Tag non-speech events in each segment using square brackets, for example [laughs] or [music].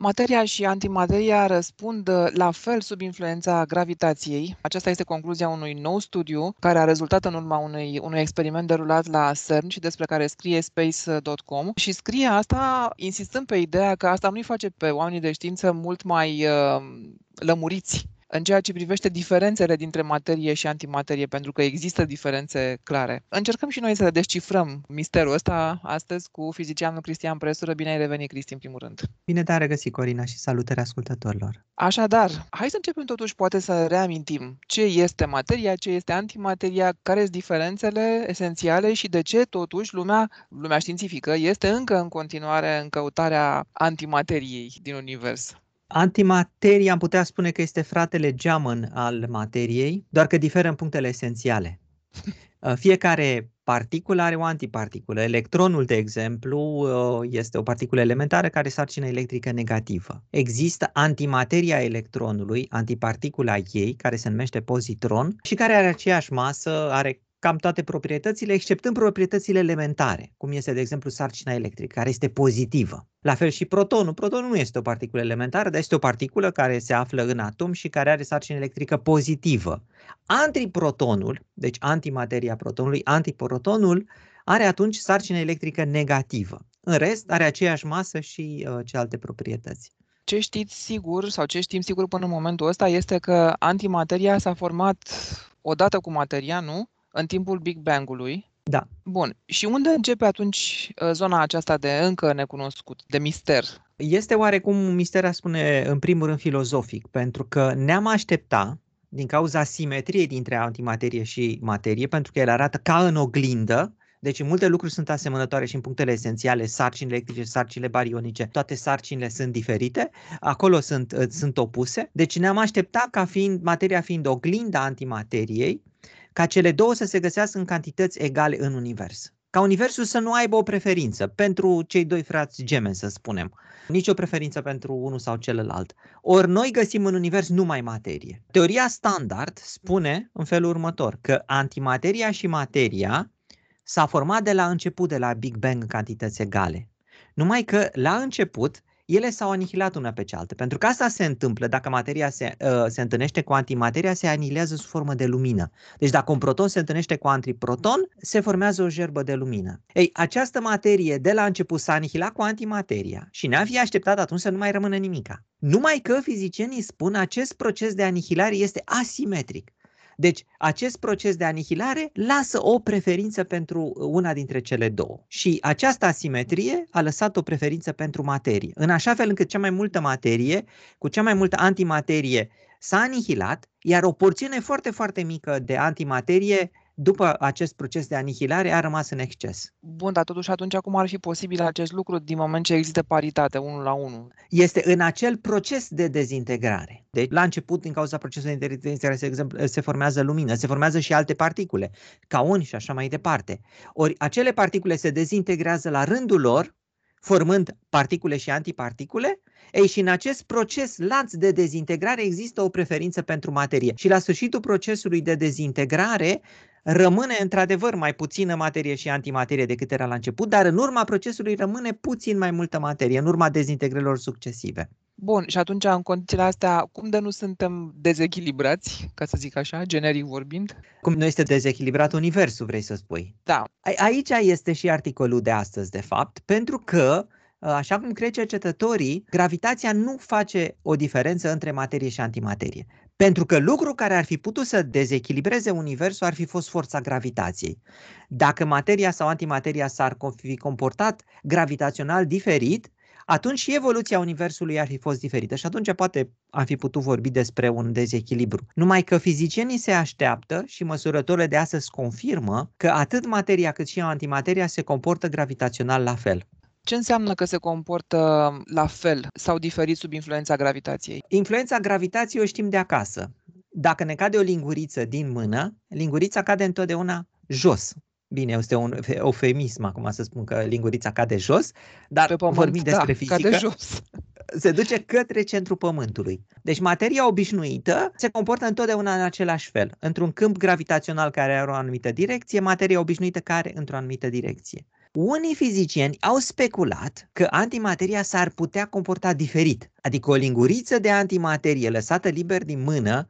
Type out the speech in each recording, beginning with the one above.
Materia și antimateria răspund uh, la fel sub influența gravitației. Aceasta este concluzia unui nou studiu care a rezultat în urma unui, unui experiment derulat la CERN și despre care scrie space.com și scrie asta insistând pe ideea că asta nu-i face pe oamenii de știință mult mai uh, lămuriți în ceea ce privește diferențele dintre materie și antimaterie, pentru că există diferențe clare. Încercăm și noi să descifrăm misterul ăsta astăzi cu fizicianul Cristian Presură. Bine ai revenit, Cristi, în primul rând. Bine te-a regăsit, Corina, și salutări ascultătorilor. Așadar, hai să începem totuși poate să reamintim ce este materia, ce este antimateria, care sunt diferențele esențiale și de ce totuși lumea, lumea științifică este încă în continuare în căutarea antimateriei din univers. Antimateria am putea spune că este fratele geamăn al materiei, doar că diferă în punctele esențiale. Uh, fiecare particulă are o antiparticulă. Electronul, de exemplu, uh, este o particulă elementară care sarcină electrică negativă. Există antimateria electronului, antiparticula ei, care se numește pozitron și care are aceeași masă, are cam toate proprietățile, exceptând proprietățile elementare, cum este, de exemplu, sarcina electrică, care este pozitivă. La fel și protonul. Protonul nu este o particulă elementară, dar este o particulă care se află în atom și care are sarcină electrică pozitivă. Antiprotonul, deci antimateria protonului, antiprotonul, are atunci sarcină electrică negativă. În rest, are aceeași masă și uh, celelalte proprietăți. Ce știți sigur sau ce știm sigur până în momentul ăsta este că antimateria s-a format odată cu materia, nu? În timpul Big Bang-ului. Da. Bun. Și unde începe atunci uh, zona aceasta de încă necunoscut, de mister? Este oarecum un mister, a spune, în primul rând filozofic, pentru că ne-am aștepta, din cauza simetriei dintre antimaterie și materie, pentru că el arată ca în oglindă, deci multe lucruri sunt asemănătoare și în punctele esențiale, sarcini electrice, sarcinile barionice, toate sarcinile sunt diferite, acolo sunt, uh, sunt opuse. Deci ne-am așteptat ca fiind, materia fiind oglinda antimateriei, ca cele două să se găsească în cantități egale în univers. Ca universul să nu aibă o preferință pentru cei doi frați gemeni, să spunem. Nici o preferință pentru unul sau celălalt. Ori noi găsim în univers numai materie. Teoria standard spune în felul următor, că antimateria și materia s-a format de la început, de la Big Bang în cantități egale. Numai că la început ele s-au anihilat una pe cealaltă. Pentru că asta se întâmplă dacă materia se, uh, se întâlnește cu antimateria, se anihilează sub formă de lumină. Deci dacă un proton se întâlnește cu antiproton, se formează o gerbă de lumină. Ei, această materie de la început s-a anihilat cu antimateria și ne-am fi așteptat atunci să nu mai rămână nimica. Numai că fizicienii spun acest proces de anihilare este asimetric. Deci, acest proces de anihilare lasă o preferință pentru una dintre cele două. Și această asimetrie a lăsat o preferință pentru materie, în așa fel încât cea mai multă materie, cu cea mai multă antimaterie, s-a anihilat, iar o porțiune foarte, foarte mică de antimaterie după acest proces de anihilare a rămas în exces. Bun, dar totuși atunci cum ar fi posibil acest lucru din moment ce există paritate, unul la unul? Este în acel proces de dezintegrare. Deci, la început, din cauza procesului de dezintegrare, se, se formează lumină, se formează și alte particule, cauni și așa mai departe. Ori acele particule se dezintegrează la rândul lor, formând particule și antiparticule, ei, și în acest proces lanț de dezintegrare există o preferință pentru materie. Și la sfârșitul procesului de dezintegrare rămâne într-adevăr mai puțină materie și antimaterie decât era la început, dar în urma procesului rămâne puțin mai multă materie, în urma dezintegrărilor succesive. Bun, și atunci, în condițiile astea, cum de nu suntem dezechilibrați, ca să zic așa, generic vorbind? Cum nu este dezechilibrat universul, vrei să spui? Da. Aici este și articolul de astăzi, de fapt, pentru că Așa cum cred cercetătorii, gravitația nu face o diferență între materie și antimaterie. Pentru că lucru care ar fi putut să dezechilibreze universul ar fi fost forța gravitației. Dacă materia sau antimateria s-ar fi comportat gravitațional diferit, atunci și evoluția Universului ar fi fost diferită și atunci poate am fi putut vorbi despre un dezechilibru. Numai că fizicienii se așteaptă și măsurătorile de astăzi confirmă că atât materia cât și antimateria se comportă gravitațional la fel. Ce înseamnă că se comportă la fel sau diferit sub influența gravitației? Influența gravitației o știm de acasă. Dacă ne cade o linguriță din mână, lingurița cade întotdeauna jos. Bine, este un eufemism acum să spun că lingurița cade jos, dar pământ, vorbim da, despre fizică. Cade jos. [laughs] Se duce către centrul Pământului. Deci materia obișnuită se comportă întotdeauna în același fel. Într-un câmp gravitațional care are o anumită direcție, materia obișnuită care într-o anumită direcție. Unii fizicieni au speculat că antimateria s-ar putea comporta diferit, adică o linguriță de antimaterie lăsată liber din mână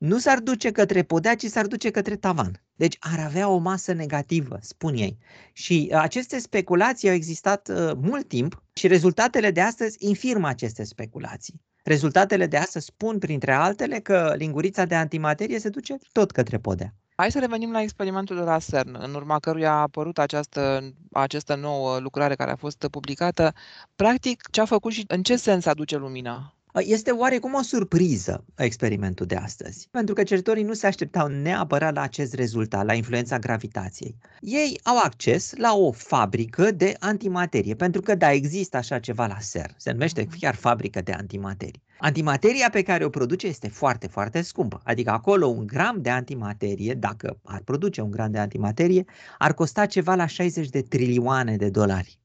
nu s-ar duce către podea, ci s-ar duce către tavan. Deci ar avea o masă negativă, spun ei. Și uh, aceste speculații au existat uh, mult timp și rezultatele de astăzi infirmă aceste speculații. Rezultatele de astăzi spun, printre altele, că lingurița de antimaterie se duce tot către podea. Hai să revenim la experimentul de la CERN, în urma căruia a apărut această, această nouă lucrare care a fost publicată. Practic, ce a făcut și în ce sens aduce lumina? Este oarecum o surpriză experimentul de astăzi, pentru că cercetătorii nu se așteptau neapărat la acest rezultat, la influența gravitației. Ei au acces la o fabrică de antimaterie, pentru că da, există așa ceva la SER, se numește mhm. chiar fabrică de antimaterie. Antimateria pe care o produce este foarte, foarte scumpă, adică acolo un gram de antimaterie, dacă ar produce un gram de antimaterie, ar costa ceva la 60 de trilioane de dolari.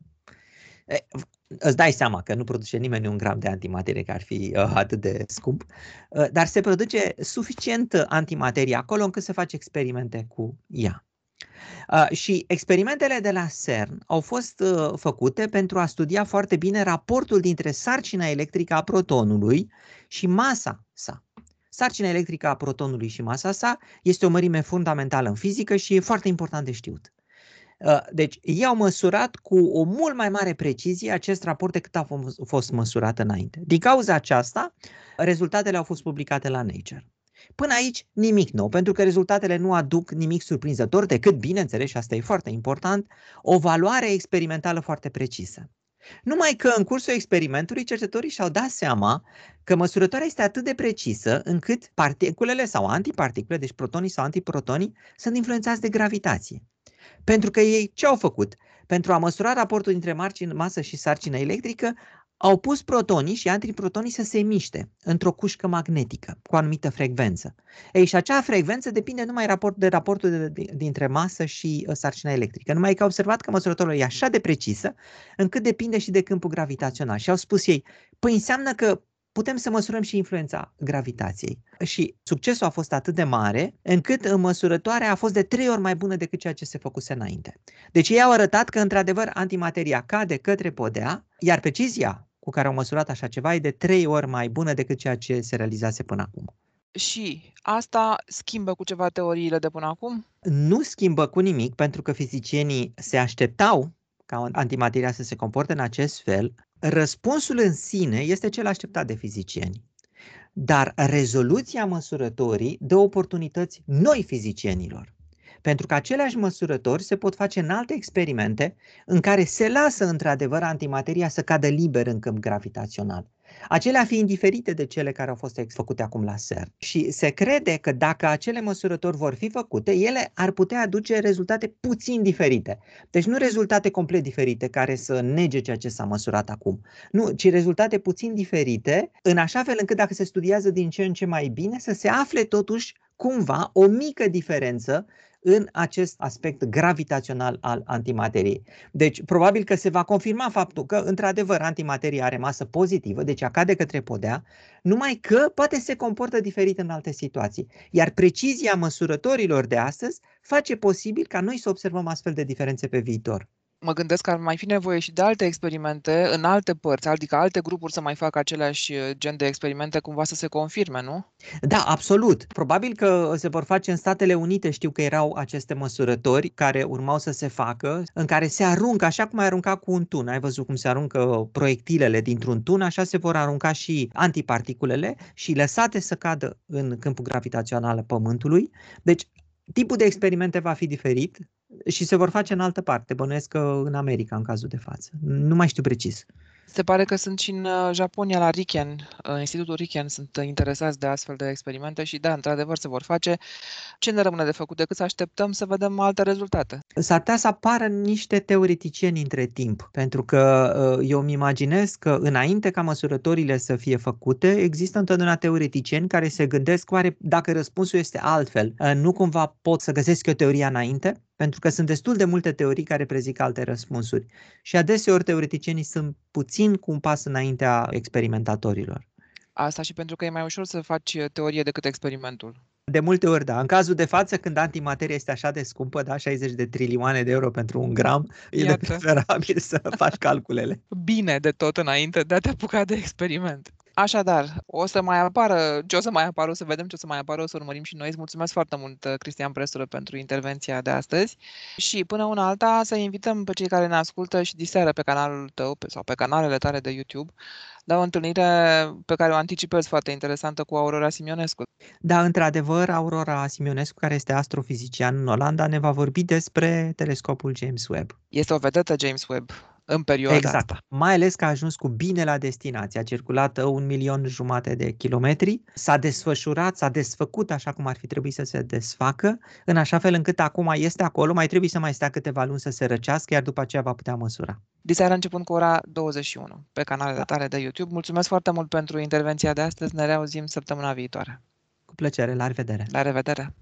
Îți dai seama că nu produce nimeni un gram de antimaterie care ar fi uh, atât de scump, uh, dar se produce suficient antimaterie acolo încât să faci experimente cu ea. Uh, și experimentele de la CERN au fost uh, făcute pentru a studia foarte bine raportul dintre sarcina electrică a protonului și masa sa. Sarcina electrică a protonului și masa sa este o mărime fundamentală în fizică și e foarte important de știut. Uh, deci, ei au măsurat cu o mult mai mare precizie acest raport decât a fost măsurat înainte. Din cauza aceasta, rezultatele au fost publicate la Nature. Până aici, nimic nou, pentru că rezultatele nu aduc nimic surprinzător decât, bineînțeles, și asta e foarte important, o valoare experimentală foarte precisă. Numai că în cursul experimentului cercetătorii și-au dat seama că măsurătoarea este atât de precisă încât particulele sau antiparticule, deci protonii sau antiprotonii, sunt influențați de gravitație. Pentru că ei ce au făcut? Pentru a măsura raportul dintre margine, masă și sarcină electrică, au pus protonii și antiprotonii să se miște într-o cușcă magnetică cu o anumită frecvență. Ei, și acea frecvență depinde numai raport de raportul de, de, dintre masă și uh, sarcina electrică. Numai că au observat că măsurătorul e așa de precisă încât depinde și de câmpul gravitațional. Și au spus ei, păi înseamnă că putem să măsurăm și influența gravitației. Și succesul a fost atât de mare încât măsurătoarea a fost de trei ori mai bună decât ceea ce se făcuse înainte. Deci ei au arătat că într-adevăr antimateria cade către podea, iar precizia cu care au măsurat așa ceva e de trei ori mai bună decât ceea ce se realizase până acum. Și asta schimbă cu ceva teoriile de până acum? Nu schimbă cu nimic, pentru că fizicienii se așteptau ca antimateria să se comporte în acest fel, Răspunsul în sine este cel așteptat de fizicieni, dar rezoluția măsurătorii dă oportunități noi fizicienilor. Pentru că aceleași măsurători se pot face în alte experimente în care se lasă într-adevăr antimateria să cadă liber în câmp gravitațional acelea fiind diferite de cele care au fost făcute acum la CERN. Și se crede că dacă acele măsurători vor fi făcute, ele ar putea aduce rezultate puțin diferite. Deci nu rezultate complet diferite care să nege ceea ce s-a măsurat acum. Nu, ci rezultate puțin diferite, în așa fel încât dacă se studiază din ce în ce mai bine, să se afle totuși cumva o mică diferență în acest aspect gravitațional al antimateriei. Deci, probabil că se va confirma faptul că, într-adevăr, antimateria are masă pozitivă, deci a cade către podea, numai că poate se comportă diferit în alte situații. Iar precizia măsurătorilor de astăzi face posibil ca noi să observăm astfel de diferențe pe viitor mă gândesc că ar mai fi nevoie și de alte experimente în alte părți, adică alte grupuri să mai facă aceleași uh, gen de experimente cumva să se confirme, nu? Da, absolut. Probabil că se vor face în Statele Unite, știu că erau aceste măsurători care urmau să se facă, în care se aruncă, așa cum ai arunca cu un tun, ai văzut cum se aruncă proiectilele dintr-un tun, așa se vor arunca și antiparticulele și lăsate să cadă în câmpul gravitațional al Pământului. Deci tipul de experimente va fi diferit, și se vor face în altă parte, bănuiesc că în America în cazul de față. Nu mai știu precis. Se pare că sunt și în uh, Japonia, la Riken, uh, Institutul Riken, sunt interesați de astfel de experimente și da, într-adevăr se vor face. Ce ne rămâne de făcut decât să așteptăm să vedem alte rezultate? S-ar putea să apară niște teoreticieni între timp, pentru că uh, eu îmi imaginez că înainte ca măsurătorile să fie făcute, există întotdeauna teoreticieni care se gândesc oare dacă răspunsul este altfel, nu cumva pot să găsesc o teorie înainte? Pentru că sunt destul de multe teorii care prezic alte răspunsuri și adeseori teoreticienii sunt puțin cu un pas înaintea experimentatorilor. Asta și pentru că e mai ușor să faci teorie decât experimentul. De multe ori, da. În cazul de față, când antimateria este așa de scumpă, da, 60 de trilioane de euro pentru un gram, Iată. e preferabil să [laughs] faci calculele. Bine de tot înainte de a te apuca de experiment. Așadar, o să mai apară, ce o să mai apară, o să vedem ce o să mai apară, o să urmărim și noi. Îți mulțumesc foarte mult, Cristian Presură, pentru intervenția de astăzi și până una alta să invităm pe cei care ne ascultă și diseară pe canalul tău sau pe canalele tale de YouTube la o întâlnire pe care o anticipez foarte interesantă cu Aurora Simionescu. Da, într-adevăr, Aurora Simionescu, care este astrofizician în Olanda, ne va vorbi despre telescopul James Webb. Este o vedetă James Webb în perioada exact. asta. Mai ales că a ajuns cu bine la destinație. A circulat un milion jumate de kilometri, s-a desfășurat, s-a desfăcut așa cum ar fi trebuit să se desfacă, în așa fel încât acum este acolo, mai trebuie să mai stea câteva luni să se răcească, iar după aceea va putea măsura. Diseară începând cu ora 21 pe canalele da. tale de YouTube. Mulțumesc foarte mult pentru intervenția de astăzi. Ne reauzim săptămâna viitoare. Cu plăcere, la revedere! La revedere!